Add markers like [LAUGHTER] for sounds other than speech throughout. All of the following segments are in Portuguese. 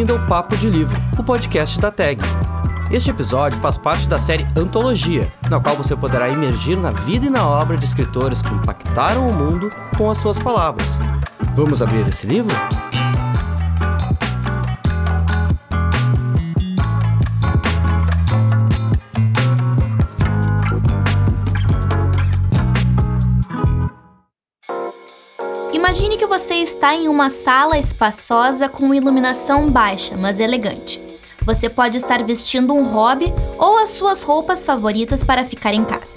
bem-vindo ao Papo de Livro, o podcast da TAG. Este episódio faz parte da série Antologia, na qual você poderá emergir na vida e na obra de escritores que impactaram o mundo com as suas palavras. Vamos abrir esse livro? Você está em uma sala espaçosa com iluminação baixa, mas elegante. Você pode estar vestindo um hobby ou as suas roupas favoritas para ficar em casa.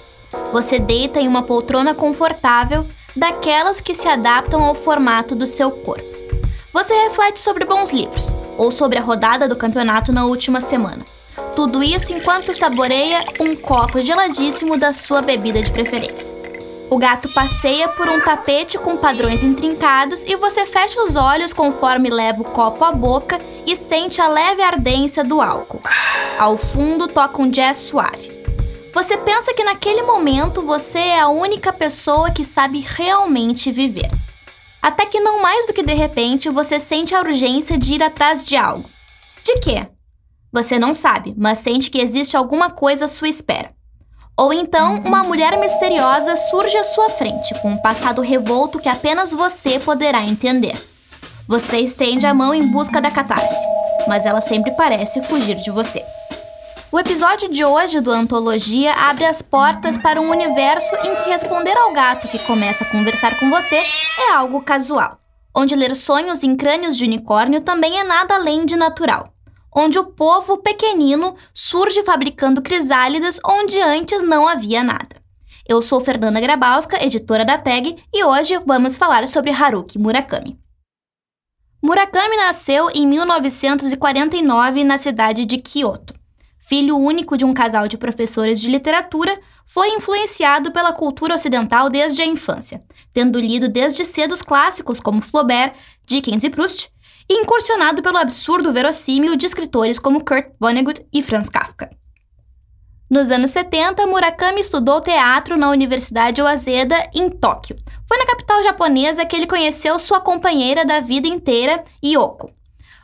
Você deita em uma poltrona confortável, daquelas que se adaptam ao formato do seu corpo. Você reflete sobre bons livros ou sobre a rodada do campeonato na última semana. Tudo isso enquanto saboreia um copo geladíssimo da sua bebida de preferência. O gato passeia por um tapete com padrões intrincados e você fecha os olhos conforme leva o copo à boca e sente a leve ardência do álcool. Ao fundo toca um jazz suave. Você pensa que naquele momento você é a única pessoa que sabe realmente viver. Até que não mais do que de repente você sente a urgência de ir atrás de algo. De quê? Você não sabe, mas sente que existe alguma coisa à sua espera. Ou então, uma mulher misteriosa surge à sua frente, com um passado revolto que apenas você poderá entender. Você estende a mão em busca da catarse, mas ela sempre parece fugir de você. O episódio de hoje do Antologia abre as portas para um universo em que responder ao gato que começa a conversar com você é algo casual, onde ler sonhos em crânios de unicórnio também é nada além de natural onde o povo pequenino surge fabricando crisálidas onde antes não havia nada. Eu sou Fernanda Grabowska, editora da TAG, e hoje vamos falar sobre Haruki Murakami. Murakami nasceu em 1949 na cidade de Kyoto. Filho único de um casal de professores de literatura, foi influenciado pela cultura ocidental desde a infância, tendo lido desde cedo os clássicos como Flaubert, Dickens e Proust, e incursionado pelo absurdo verossímil de escritores como Kurt Vonnegut e Franz Kafka. Nos anos 70, Murakami estudou teatro na Universidade Waseda, em Tóquio. Foi na capital japonesa que ele conheceu sua companheira da vida inteira, Yoko.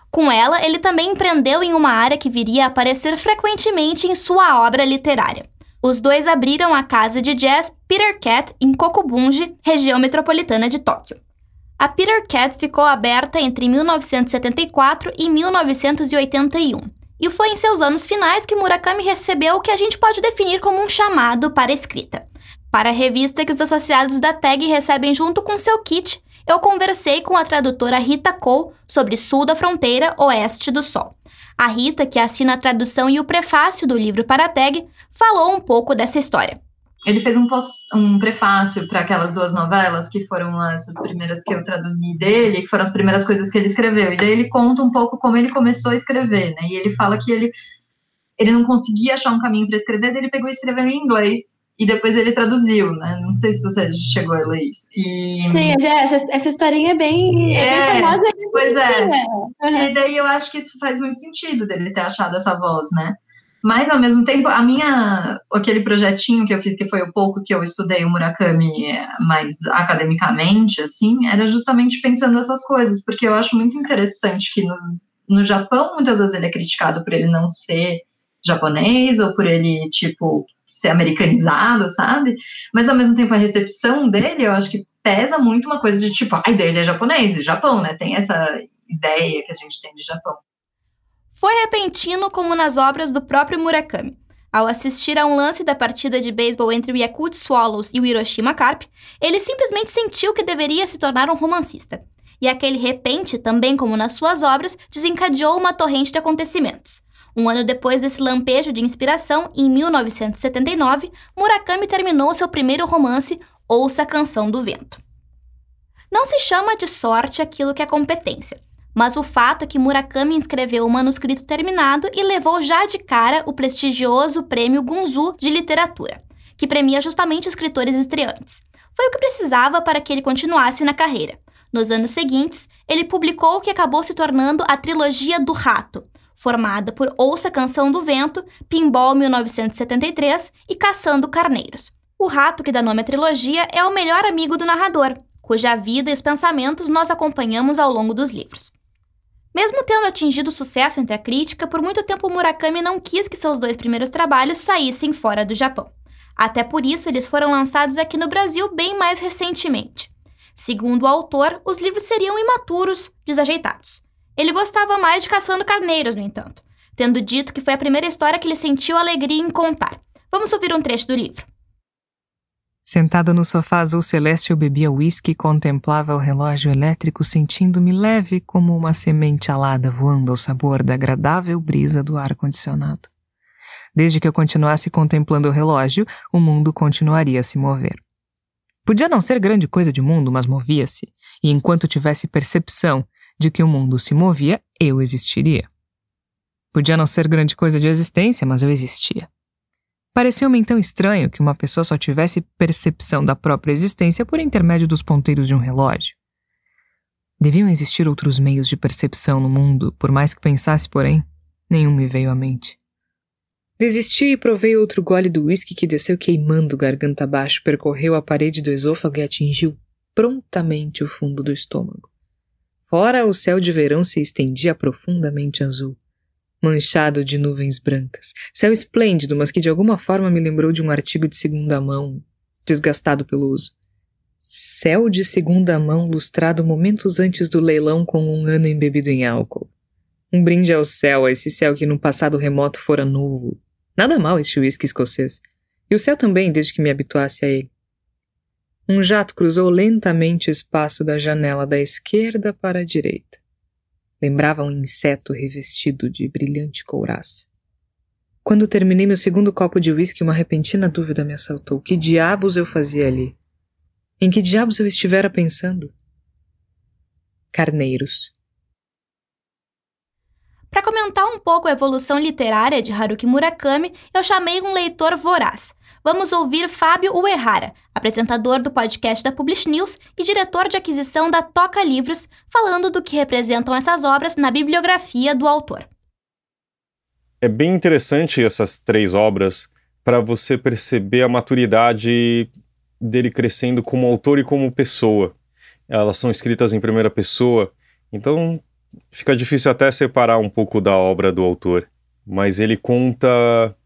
Com ela, ele também empreendeu em uma área que viria a aparecer frequentemente em sua obra literária. Os dois abriram a casa de jazz Peter Cat em Kokubunji, região metropolitana de Tóquio. A Peter Cat ficou aberta entre 1974 e 1981, e foi em seus anos finais que Murakami recebeu o que a gente pode definir como um chamado para escrita. Para a revista que os associados da tag recebem junto com seu kit, eu conversei com a tradutora Rita Cole sobre Sul da Fronteira, Oeste do Sol. A Rita, que assina a tradução e o prefácio do livro para a tag, falou um pouco dessa história ele fez um, um prefácio para aquelas duas novelas, que foram essas primeiras que eu traduzi dele, que foram as primeiras coisas que ele escreveu. E daí ele conta um pouco como ele começou a escrever, né? E ele fala que ele, ele não conseguia achar um caminho para escrever, daí ele pegou e escreveu em inglês. E depois ele traduziu, né? Não sei se você chegou a ler isso. E... Sim, essa, essa historinha é bem, é, é bem famosa. É bem pois é. Uhum. E daí eu acho que isso faz muito sentido dele ter achado essa voz, né? Mas, ao mesmo tempo, a minha, aquele projetinho que eu fiz, que foi o pouco que eu estudei o Murakami mais academicamente, assim, era justamente pensando nessas coisas, porque eu acho muito interessante que nos, no Japão, muitas vezes ele é criticado por ele não ser japonês, ou por ele, tipo, ser americanizado, sabe? Mas, ao mesmo tempo, a recepção dele, eu acho que pesa muito uma coisa de, tipo, ai, dele é japonês, e Japão, né? Tem essa ideia que a gente tem de Japão. Foi repentino como nas obras do próprio Murakami. Ao assistir a um lance da partida de beisebol entre o Yakult Swallows e o Hiroshima Carp, ele simplesmente sentiu que deveria se tornar um romancista. E aquele repente, também como nas suas obras, desencadeou uma torrente de acontecimentos. Um ano depois desse lampejo de inspiração, em 1979, Murakami terminou seu primeiro romance, Ouça a Canção do Vento. Não se chama de sorte aquilo que é competência. Mas o fato é que Murakami escreveu o manuscrito terminado e levou já de cara o prestigioso prêmio Gunzu de literatura, que premia justamente escritores estreantes. Foi o que precisava para que ele continuasse na carreira. Nos anos seguintes, ele publicou o que acabou se tornando a trilogia do Rato, formada por Ouça Canção do Vento, Pinball 1973 e Caçando Carneiros. O rato que dá nome à trilogia é o melhor amigo do narrador, cuja vida e os pensamentos nós acompanhamos ao longo dos livros. Mesmo tendo atingido sucesso entre a crítica, por muito tempo Murakami não quis que seus dois primeiros trabalhos saíssem fora do Japão. Até por isso, eles foram lançados aqui no Brasil bem mais recentemente. Segundo o autor, os livros seriam imaturos, desajeitados. Ele gostava mais de Caçando Carneiros, no entanto, tendo dito que foi a primeira história que ele sentiu alegria em contar. Vamos ouvir um trecho do livro. Sentado no sofá azul celeste, eu bebia uísque e contemplava o relógio elétrico, sentindo-me leve como uma semente alada voando ao sabor da agradável brisa do ar-condicionado. Desde que eu continuasse contemplando o relógio, o mundo continuaria a se mover. Podia não ser grande coisa de mundo, mas movia-se, e enquanto tivesse percepção de que o mundo se movia, eu existiria. Podia não ser grande coisa de existência, mas eu existia. Pareceu-me então estranho que uma pessoa só tivesse percepção da própria existência por intermédio dos ponteiros de um relógio. Deviam existir outros meios de percepção no mundo, por mais que pensasse, porém, nenhum me veio à mente. Desisti e provei outro gole do uísque que desceu queimando garganta abaixo, percorreu a parede do esôfago e atingiu prontamente o fundo do estômago. Fora, o céu de verão se estendia profundamente azul manchado de nuvens brancas. Céu esplêndido, mas que de alguma forma me lembrou de um artigo de segunda mão, desgastado pelo uso. Céu de segunda mão lustrado momentos antes do leilão com um ano embebido em álcool. Um brinde ao céu, a esse céu que num passado remoto fora novo. Nada mal este uísque escocês. E o céu também, desde que me habituasse a ele. Um jato cruzou lentamente o espaço da janela da esquerda para a direita. Lembrava um inseto revestido de brilhante couraça. Quando terminei meu segundo copo de uísque, uma repentina dúvida me assaltou. Que diabos eu fazia ali? Em que diabos eu estivera pensando? Carneiros. Para comentar um pouco a evolução literária de Haruki Murakami, eu chamei um leitor voraz. Vamos ouvir Fábio Uehara, apresentador do podcast da Publish News e diretor de aquisição da Toca Livros, falando do que representam essas obras na bibliografia do autor. É bem interessante essas três obras para você perceber a maturidade dele crescendo como autor e como pessoa. Elas são escritas em primeira pessoa, então fica difícil até separar um pouco da obra do autor. Mas ele conta,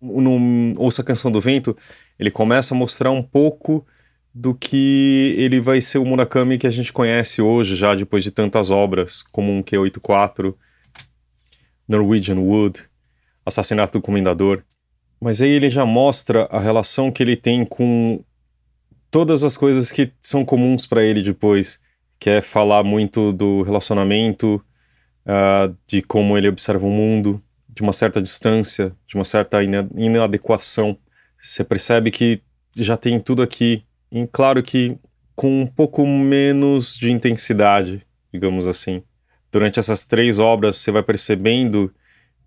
no Ouça a Canção do Vento, ele começa a mostrar um pouco do que ele vai ser o Murakami que a gente conhece hoje, já depois de tantas obras, como um Q84, Norwegian Wood, Assassinato do Comendador. Mas aí ele já mostra a relação que ele tem com todas as coisas que são comuns para ele depois, que é falar muito do relacionamento, uh, de como ele observa o mundo, de uma certa distância, de uma certa inadequação. Você percebe que já tem tudo aqui, e claro que com um pouco menos de intensidade, digamos assim. Durante essas três obras, você vai percebendo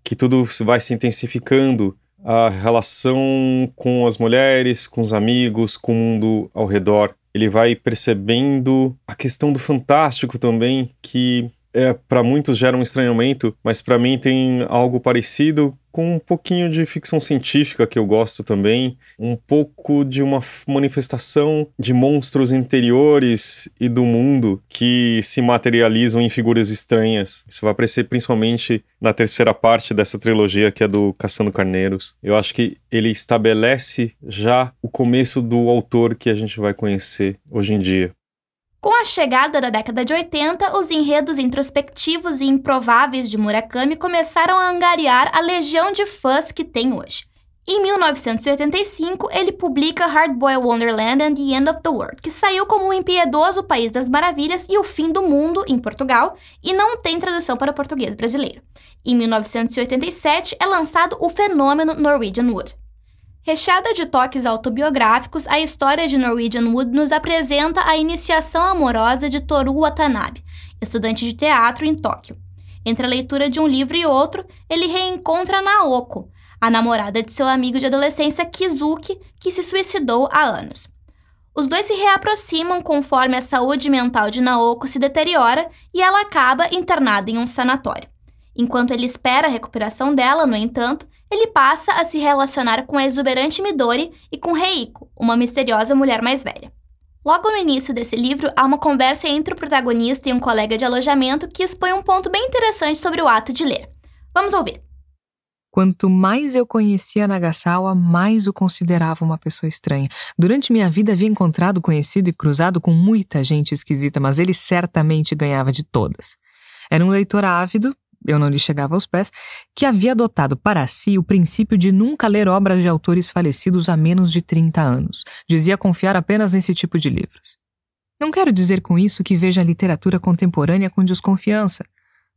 que tudo vai se intensificando a relação com as mulheres, com os amigos, com o mundo ao redor. Ele vai percebendo a questão do fantástico também, que é, para muitos gera um estranhamento, mas para mim tem algo parecido com um pouquinho de ficção científica que eu gosto também, um pouco de uma manifestação de monstros interiores e do mundo que se materializam em figuras estranhas. Isso vai aparecer principalmente na terceira parte dessa trilogia, que é do Caçando Carneiros. Eu acho que ele estabelece já o começo do autor que a gente vai conhecer hoje em dia. Com a chegada da década de 80, os enredos introspectivos e improváveis de Murakami começaram a angariar a legião de fãs que tem hoje. Em 1985, ele publica Hard Boy Wonderland and the End of the World, que saiu como O Impiedoso País das Maravilhas e O Fim do Mundo em Portugal e não tem tradução para o português brasileiro. Em 1987 é lançado o fenômeno Norwegian Wood. Recheada de toques autobiográficos, a história de Norwegian Wood nos apresenta a iniciação amorosa de Toru Watanabe, estudante de teatro em Tóquio. Entre a leitura de um livro e outro, ele reencontra Naoko, a namorada de seu amigo de adolescência Kizuki, que se suicidou há anos. Os dois se reaproximam conforme a saúde mental de Naoko se deteriora e ela acaba internada em um sanatório. Enquanto ele espera a recuperação dela, no entanto, ele passa a se relacionar com a exuberante Midori e com Reiko, uma misteriosa mulher mais velha. Logo no início desse livro, há uma conversa entre o protagonista e um colega de alojamento que expõe um ponto bem interessante sobre o ato de ler. Vamos ouvir. Quanto mais eu conhecia Nagasawa, mais o considerava uma pessoa estranha. Durante minha vida havia encontrado, conhecido e cruzado com muita gente esquisita, mas ele certamente ganhava de todas. Era um leitor ávido, eu não lhe chegava aos pés, que havia adotado para si o princípio de nunca ler obras de autores falecidos há menos de 30 anos. Dizia confiar apenas nesse tipo de livros. Não quero dizer com isso que veja a literatura contemporânea com desconfiança.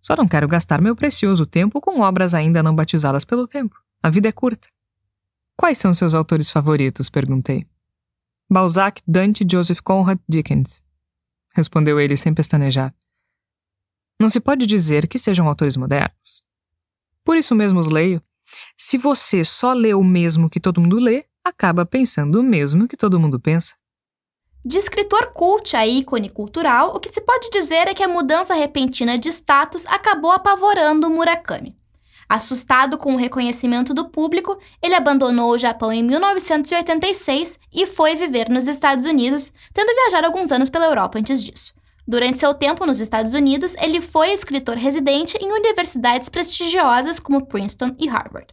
Só não quero gastar meu precioso tempo com obras ainda não batizadas pelo tempo. A vida é curta. Quais são seus autores favoritos? perguntei. Balzac, Dante, Joseph Conrad, Dickens. Respondeu ele sem pestanejar. Não se pode dizer que sejam autores modernos. Por isso mesmo os leio. Se você só lê o mesmo que todo mundo lê, acaba pensando o mesmo que todo mundo pensa. De escritor cult a ícone cultural, o que se pode dizer é que a mudança repentina de status acabou apavorando Murakami. Assustado com o reconhecimento do público, ele abandonou o Japão em 1986 e foi viver nos Estados Unidos, tendo viajado alguns anos pela Europa antes disso. Durante seu tempo nos Estados Unidos, ele foi escritor residente em universidades prestigiosas como Princeton e Harvard.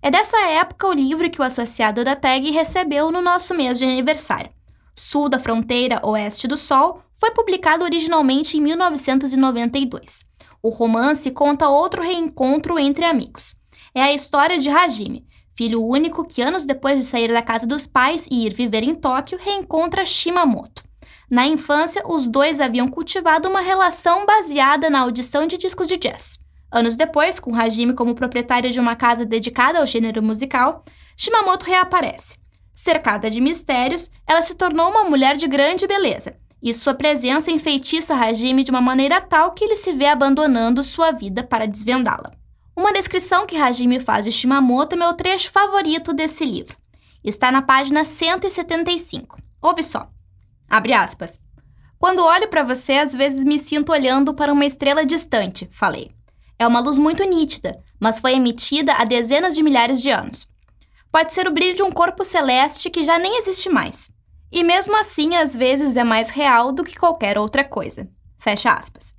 É dessa época o livro que o associado da tag recebeu no nosso mês de aniversário. Sul da Fronteira Oeste do Sol, foi publicado originalmente em 1992. O romance conta outro reencontro entre amigos. É a história de Hajime, filho único que anos depois de sair da casa dos pais e ir viver em Tóquio, reencontra Shimamoto. Na infância, os dois haviam cultivado uma relação baseada na audição de discos de jazz. Anos depois, com Hajime como proprietário de uma casa dedicada ao gênero musical, Shimamoto reaparece. Cercada de mistérios, ela se tornou uma mulher de grande beleza, e sua presença enfeitiça Hajime de uma maneira tal que ele se vê abandonando sua vida para desvendá-la. Uma descrição que Hajime faz de Shimamoto é meu trecho favorito desse livro. Está na página 175. Ouve só. Abre aspas. Quando olho para você, às vezes me sinto olhando para uma estrela distante, falei. É uma luz muito nítida, mas foi emitida há dezenas de milhares de anos pode ser o brilho de um corpo celeste que já nem existe mais. E mesmo assim, às vezes é mais real do que qualquer outra coisa. Fecha aspas.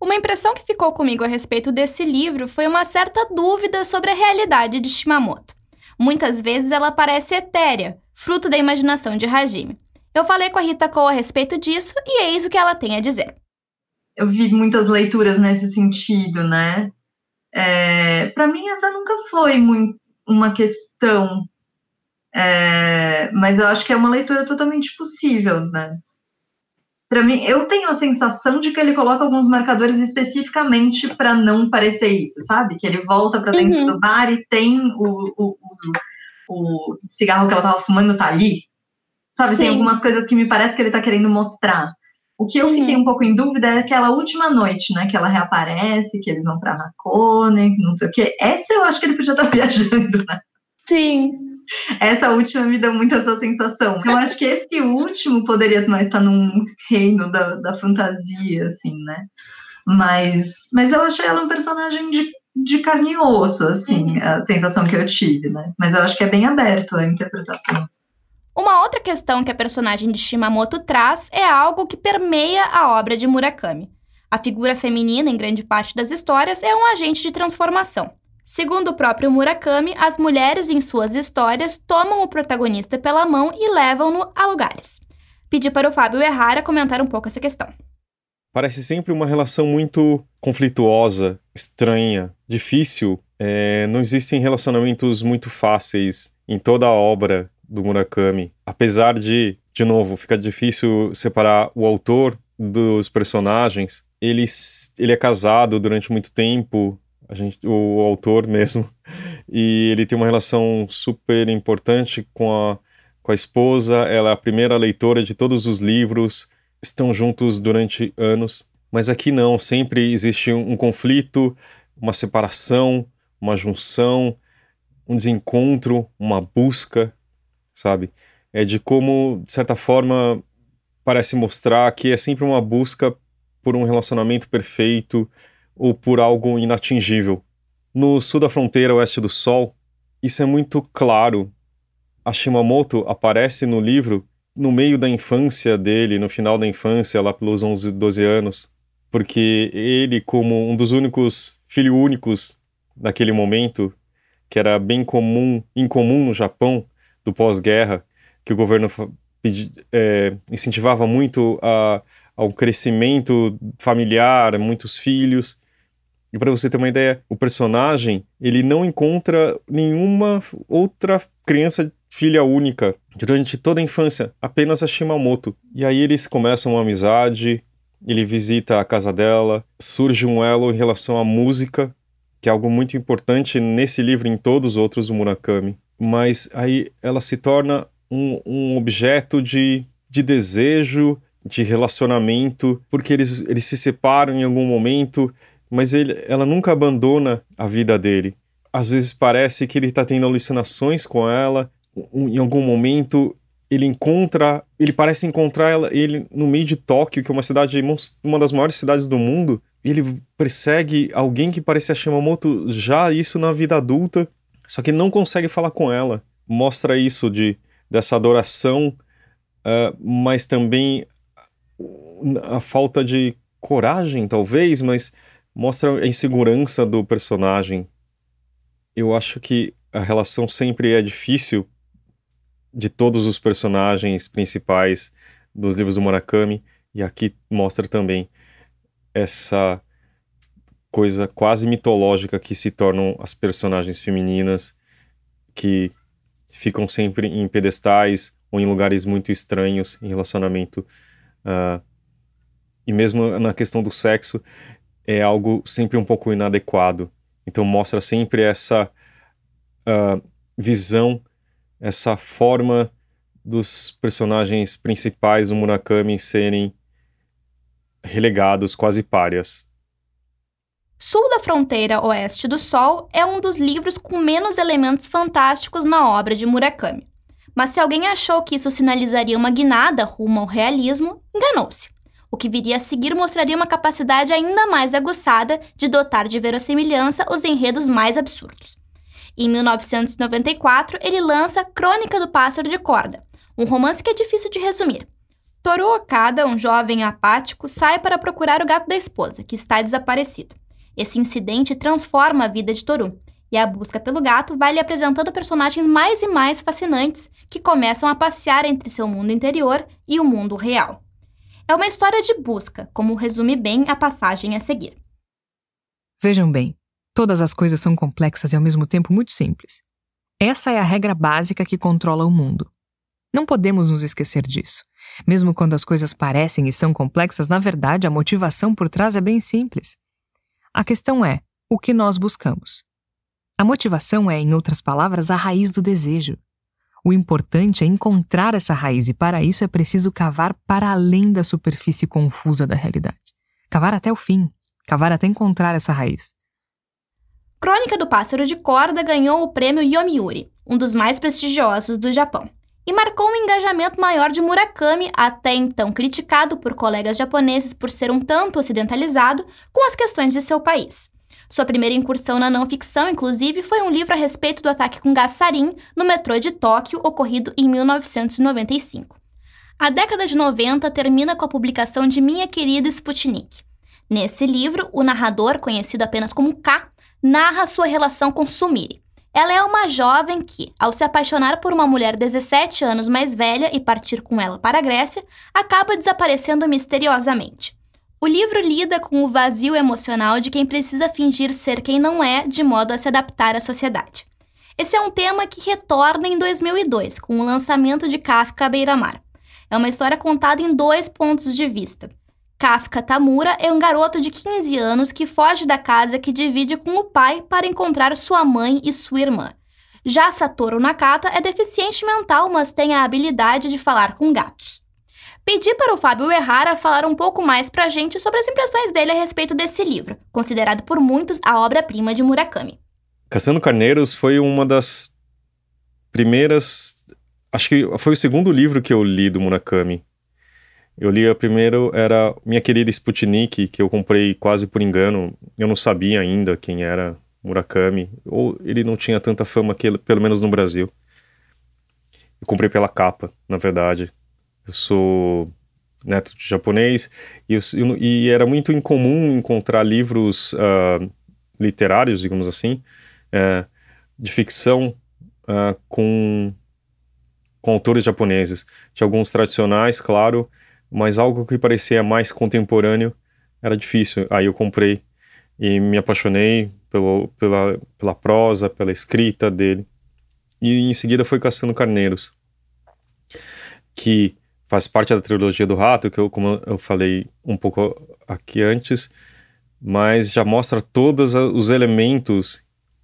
Uma impressão que ficou comigo a respeito desse livro foi uma certa dúvida sobre a realidade de Shimamoto. Muitas vezes ela parece etérea, fruto da imaginação de Hajime. Eu falei com a Rita Cole a respeito disso e eis o que ela tem a dizer. Eu vi muitas leituras nesse sentido, né? É, para mim, essa nunca foi muito uma questão, é, mas eu acho que é uma leitura totalmente possível, né? Para mim, eu tenho a sensação de que ele coloca alguns marcadores especificamente para não parecer isso, sabe? Que ele volta para dentro uhum. do bar e tem o, o, o, o, cigarro que ela tava fumando tá ali. Sabe? Sim. Tem algumas coisas que me parece que ele tá querendo mostrar. O que eu uhum. fiquei um pouco em dúvida é aquela última noite, né? Que ela reaparece, que eles vão pra Hakone, não sei o quê. Essa eu acho que ele podia estar tá [LAUGHS] viajando, né? Sim. Essa última me deu muito essa sensação. Eu acho que esse último poderia mais estar num reino da, da fantasia, assim, né? Mas, mas eu achei ela um personagem de, de carne e osso, assim, uhum. a sensação que eu tive, né? Mas eu acho que é bem aberto a interpretação. Uma outra questão que a personagem de Shimamoto traz é algo que permeia a obra de Murakami. A figura feminina, em grande parte das histórias, é um agente de transformação. Segundo o próprio Murakami, as mulheres em suas histórias tomam o protagonista pela mão e levam-no a lugares. Pedi para o Fábio Errara comentar um pouco essa questão. Parece sempre uma relação muito conflituosa, estranha, difícil. É, não existem relacionamentos muito fáceis em toda a obra do Murakami. Apesar de, de novo, ficar difícil separar o autor dos personagens, ele, ele é casado durante muito tempo, a gente, o, o autor mesmo, [LAUGHS] e ele tem uma relação super importante com a, com a esposa, ela é a primeira leitora de todos os livros, estão juntos durante anos. Mas aqui não, sempre existe um, um conflito, uma separação, uma junção, um desencontro, uma busca sabe? É de como, de certa forma, parece mostrar que é sempre uma busca por um relacionamento perfeito ou por algo inatingível. No sul da fronteira oeste do Sol, isso é muito claro. A Shimamoto aparece no livro no meio da infância dele, no final da infância, lá pelos 11, 12 anos, porque ele, como um dos únicos filhos únicos naquele momento, que era bem comum, incomum no Japão, do pós-guerra, que o governo é, incentivava muito a, ao crescimento familiar, muitos filhos. E para você ter uma ideia, o personagem ele não encontra nenhuma outra criança filha única durante toda a infância, apenas a Shimamoto. E aí eles começam uma amizade, ele visita a casa dela, surge um elo em relação à música, que é algo muito importante nesse livro e em todos os outros do Murakami. Mas aí ela se torna um, um objeto de, de desejo, de relacionamento, porque eles, eles se separam em algum momento, mas ele, ela nunca abandona a vida dele. Às vezes parece que ele está tendo alucinações com ela, em algum momento ele encontra, ele parece encontrar ela, ele no meio de Tóquio, que é uma cidade, uma das maiores cidades do mundo, ele persegue alguém que parece a Shimamoto já isso na vida adulta, só que não consegue falar com ela. Mostra isso de dessa adoração, uh, mas também a falta de coragem, talvez, mas mostra a insegurança do personagem. Eu acho que a relação sempre é difícil de todos os personagens principais dos livros do Murakami, e aqui mostra também essa coisa quase mitológica que se tornam as personagens femininas que ficam sempre em pedestais ou em lugares muito estranhos em relacionamento uh, e mesmo na questão do sexo é algo sempre um pouco inadequado então mostra sempre essa uh, visão essa forma dos personagens principais do Murakami serem relegados, quase párias. Sul da Fronteira Oeste do Sol é um dos livros com menos elementos fantásticos na obra de Murakami. Mas se alguém achou que isso sinalizaria uma guinada rumo ao realismo, enganou-se. O que viria a seguir mostraria uma capacidade ainda mais aguçada de dotar de verossimilhança os enredos mais absurdos. Em 1994, ele lança Crônica do Pássaro de Corda, um romance que é difícil de resumir. Toru Okada, um jovem apático, sai para procurar o gato da esposa, que está desaparecido. Esse incidente transforma a vida de Toru, e a busca pelo gato vai lhe apresentando personagens mais e mais fascinantes que começam a passear entre seu mundo interior e o mundo real. É uma história de busca, como resume bem a passagem a seguir. Vejam bem, Todas as coisas são complexas e ao mesmo tempo muito simples. Essa é a regra básica que controla o mundo. Não podemos nos esquecer disso. Mesmo quando as coisas parecem e são complexas, na verdade a motivação por trás é bem simples. A questão é: o que nós buscamos? A motivação é, em outras palavras, a raiz do desejo. O importante é encontrar essa raiz e, para isso, é preciso cavar para além da superfície confusa da realidade. Cavar até o fim, cavar até encontrar essa raiz. Crônica do Pássaro de Corda ganhou o prêmio Yomiuri, um dos mais prestigiosos do Japão, e marcou um engajamento maior de Murakami, até então criticado por colegas japoneses por ser um tanto ocidentalizado com as questões de seu país. Sua primeira incursão na não ficção, inclusive, foi um livro a respeito do ataque com gás sarin no metrô de Tóquio, ocorrido em 1995. A década de 90 termina com a publicação de Minha Querida Sputnik. Nesse livro, o narrador, conhecido apenas como K, narra sua relação com Sumire. Ela é uma jovem que, ao se apaixonar por uma mulher 17 anos mais velha e partir com ela para a Grécia, acaba desaparecendo misteriosamente. O livro lida com o vazio emocional de quem precisa fingir ser quem não é, de modo a se adaptar à sociedade. Esse é um tema que retorna em 2002, com o lançamento de Kafka Beira-Mar. É uma história contada em dois pontos de vista. Kafka Tamura é um garoto de 15 anos que foge da casa que divide com o pai para encontrar sua mãe e sua irmã. Já Satoru Nakata é deficiente mental, mas tem a habilidade de falar com gatos. Pedi para o Fábio Errara falar um pouco mais para a gente sobre as impressões dele a respeito desse livro, considerado por muitos a obra-prima de Murakami. Caçando Carneiros foi uma das primeiras. Acho que foi o segundo livro que eu li do Murakami. Eu li a primeiro, era Minha Querida Sputnik, que eu comprei quase por engano. Eu não sabia ainda quem era Murakami, ou ele não tinha tanta fama que pelo menos no Brasil. Eu comprei pela capa, na verdade. eu sou neto de japonês, e, eu, e era muito incomum encontrar livros uh, literários, digamos assim, uh, de ficção uh, com, com autores japoneses. Tinha alguns tradicionais, claro, mas algo que parecia mais contemporâneo era difícil. Aí eu comprei e me apaixonei pelo, pela, pela prosa, pela escrita dele. E em seguida foi Caçando Carneiros, que faz parte da trilogia do Rato, que eu, como eu falei um pouco aqui antes, mas já mostra todos os elementos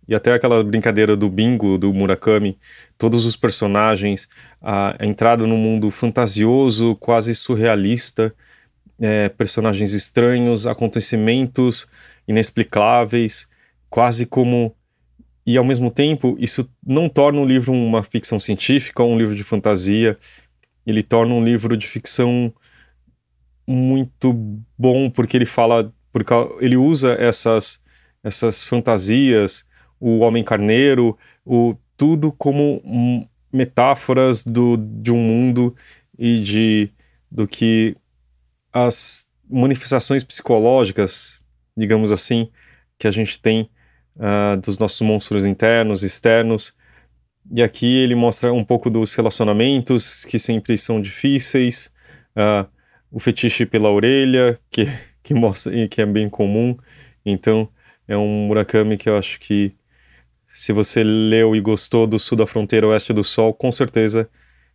e até aquela brincadeira do bingo do Murakami, todos os personagens, a entrada no mundo fantasioso, quase surrealista, é, personagens estranhos, acontecimentos inexplicáveis, quase como. E ao mesmo tempo, isso não torna o livro uma ficção científica ou um livro de fantasia, ele torna um livro de ficção muito bom porque ele fala porque ele usa essas essas fantasias o homem carneiro o tudo como metáforas do, de um mundo e de do que as manifestações psicológicas digamos assim que a gente tem uh, dos nossos monstros internos externos e aqui ele mostra um pouco dos relacionamentos que sempre são difíceis, uh, o fetiche pela orelha, que, [LAUGHS] que mostra que é bem comum. Então, é um Murakami que eu acho que se você leu e gostou do Sul da Fronteira Oeste do Sol, com certeza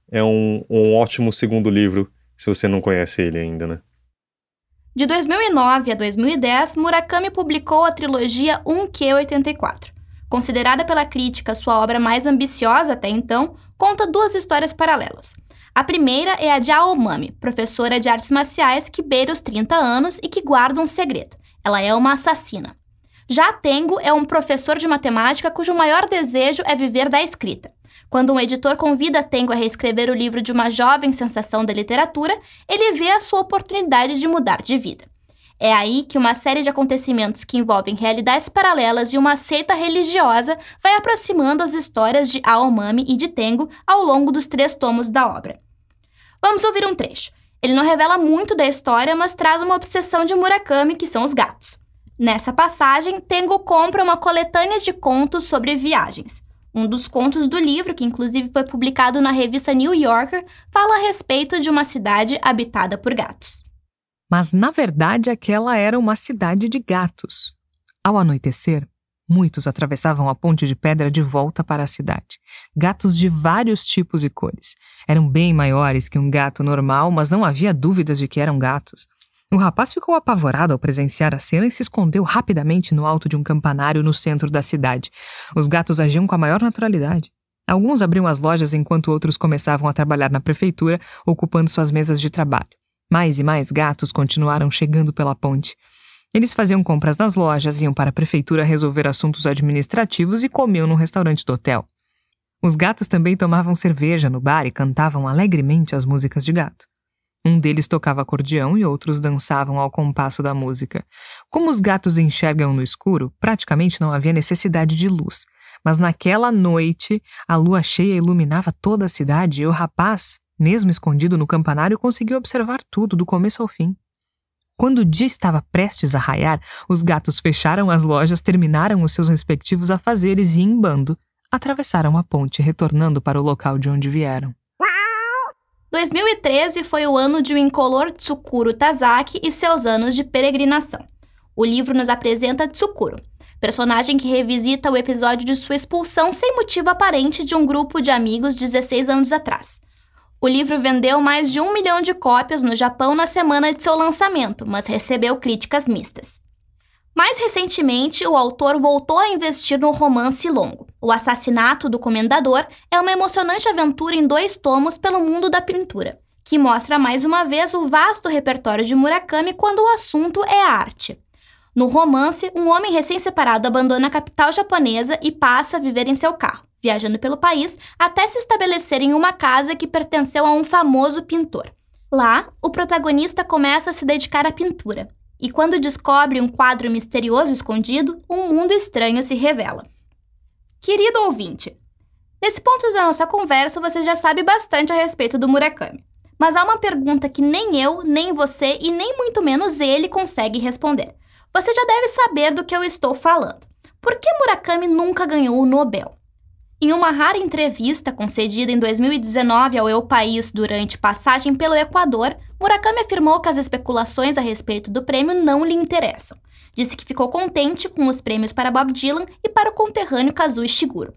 é um, um ótimo segundo livro, se você não conhece ele ainda, né? De 2009 a 2010, Murakami publicou a trilogia 1Q84. Considerada pela crítica sua obra mais ambiciosa até então, conta duas histórias paralelas. A primeira é a de Aomami, professora de artes marciais que beira os 30 anos e que guarda um segredo. Ela é uma assassina. Já Tengo é um professor de matemática cujo maior desejo é viver da escrita. Quando um editor convida Tengo a reescrever o livro de uma jovem sensação da literatura, ele vê a sua oportunidade de mudar de vida. É aí que uma série de acontecimentos que envolvem realidades paralelas e uma seita religiosa vai aproximando as histórias de Aomami e de Tengo ao longo dos três tomos da obra. Vamos ouvir um trecho. Ele não revela muito da história, mas traz uma obsessão de Murakami, que são os gatos. Nessa passagem, Tengo compra uma coletânea de contos sobre viagens. Um dos contos do livro, que inclusive foi publicado na revista New Yorker, fala a respeito de uma cidade habitada por gatos mas na verdade aquela era uma cidade de gatos. Ao anoitecer, muitos atravessavam a ponte de pedra de volta para a cidade. Gatos de vários tipos e cores. Eram bem maiores que um gato normal, mas não havia dúvidas de que eram gatos. O rapaz ficou apavorado ao presenciar a cena e se escondeu rapidamente no alto de um campanário no centro da cidade. Os gatos agiam com a maior naturalidade. Alguns abriam as lojas enquanto outros começavam a trabalhar na prefeitura, ocupando suas mesas de trabalho. Mais e mais gatos continuaram chegando pela ponte. Eles faziam compras nas lojas, iam para a prefeitura resolver assuntos administrativos e comiam no restaurante do hotel. Os gatos também tomavam cerveja no bar e cantavam alegremente as músicas de gato. Um deles tocava acordeão e outros dançavam ao compasso da música. Como os gatos enxergam no escuro, praticamente não havia necessidade de luz. Mas naquela noite, a lua cheia iluminava toda a cidade e o rapaz, mesmo escondido no campanário, conseguiu observar tudo do começo ao fim. Quando o dia estava prestes a raiar, os gatos fecharam as lojas, terminaram os seus respectivos afazeres e, em bando, atravessaram a ponte, retornando para o local de onde vieram. 2013 foi o ano de o incolor Tsukuro Tazaki e seus anos de peregrinação. O livro nos apresenta Tsukuro, personagem que revisita o episódio de sua expulsão sem motivo aparente de um grupo de amigos 16 anos atrás. O livro vendeu mais de um milhão de cópias no Japão na semana de seu lançamento, mas recebeu críticas mistas. Mais recentemente, o autor voltou a investir no romance longo. O Assassinato do Comendador é uma emocionante aventura em dois tomos pelo mundo da pintura, que mostra mais uma vez o vasto repertório de Murakami quando o assunto é arte. No romance, um homem recém-separado abandona a capital japonesa e passa a viver em seu carro viajando pelo país até se estabelecer em uma casa que pertenceu a um famoso pintor. Lá, o protagonista começa a se dedicar à pintura, e quando descobre um quadro misterioso escondido, um mundo estranho se revela. Querido ouvinte, nesse ponto da nossa conversa você já sabe bastante a respeito do Murakami. Mas há uma pergunta que nem eu, nem você e nem muito menos ele consegue responder. Você já deve saber do que eu estou falando. Por que Murakami nunca ganhou o Nobel? Em uma rara entrevista concedida em 2019 ao Eu País durante passagem pelo Equador, Murakami afirmou que as especulações a respeito do prêmio não lhe interessam. Disse que ficou contente com os prêmios para Bob Dylan e para o conterrâneo Kazuo Ishiguro.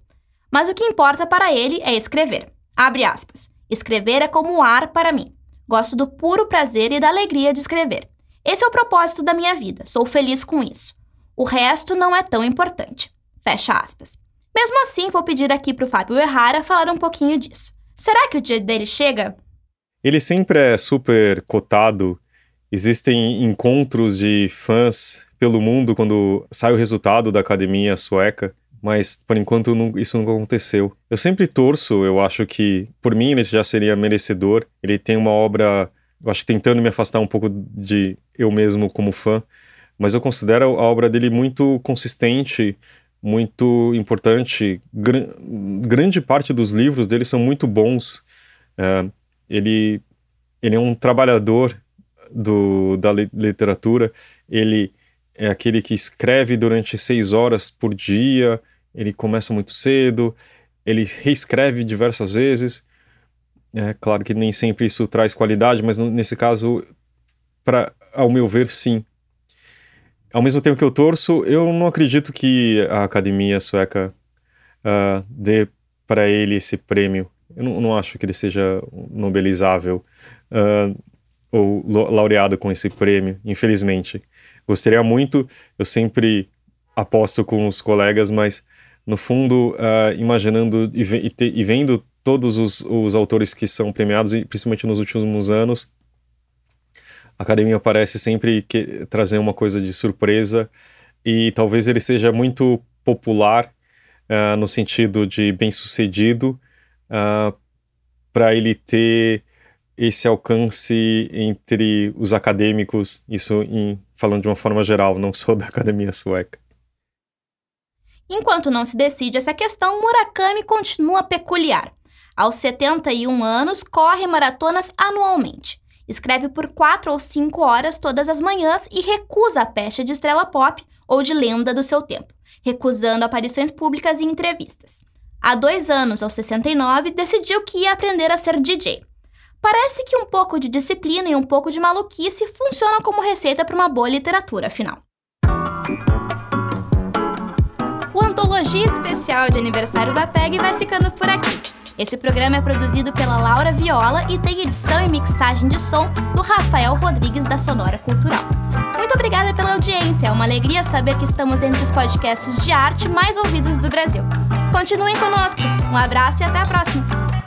Mas o que importa para ele é escrever. Abre aspas. Escrever é como ar para mim. Gosto do puro prazer e da alegria de escrever. Esse é o propósito da minha vida. Sou feliz com isso. O resto não é tão importante. Fecha aspas. Mesmo assim, vou pedir aqui para o Fábio Errara falar um pouquinho disso. Será que o dia dele chega? Ele sempre é super cotado. Existem encontros de fãs pelo mundo quando sai o resultado da academia sueca, mas por enquanto isso não aconteceu. Eu sempre torço, eu acho que por mim ele já seria merecedor. Ele tem uma obra, eu acho tentando me afastar um pouco de eu mesmo como fã, mas eu considero a obra dele muito consistente, muito importante. Gr grande parte dos livros dele são muito bons. Uh, ele, ele é um trabalhador do, da li literatura. Ele é aquele que escreve durante seis horas por dia. Ele começa muito cedo. Ele reescreve diversas vezes. É claro que nem sempre isso traz qualidade, mas nesse caso, para ao meu ver, sim ao mesmo tempo que eu torço, eu não acredito que a academia sueca uh, dê para ele esse prêmio. Eu não, não, acho que ele seja nobelizável uh, ou laureado com esse prêmio, infelizmente. Gostaria muito, eu sempre aposto com os colegas, mas no fundo, uh, imaginando e, e, te, e, vendo todos os, os autores que são premiados, e principalmente nos últimos anos, a academia parece sempre que, trazer uma coisa de surpresa e talvez ele seja muito popular uh, no sentido de bem sucedido uh, ah, para ele ter esse alcance entre os acadêmicos, isso em, falando de uma forma geral, não só da academia sueca. Enquanto não se decide essa questão, Murakami continua peculiar. Aos 71 anos, corre maratonas anualmente. Escreve por quatro ou cinco horas todas as manhãs e recusa a pecha de estrela pop ou de lenda do seu tempo, recusando aparições públicas e entrevistas. Há dois anos, aos 69, decidiu que ia aprender a ser DJ. Parece que um pouco de disciplina e um pouco de maluquice funcionam como receita para uma boa literatura, afinal. O Antologia Especial de Aniversário da TAG vai ficando por aqui. Esse programa é produzido pela Laura Viola e tem edição e mixagem de som do Rafael Rodrigues da Sonora Cultural. Muito obrigada pela audiência, é uma alegria saber que estamos entre os podcasts de arte mais ouvidos do Brasil. Continuem conosco, um abraço e até a próxima!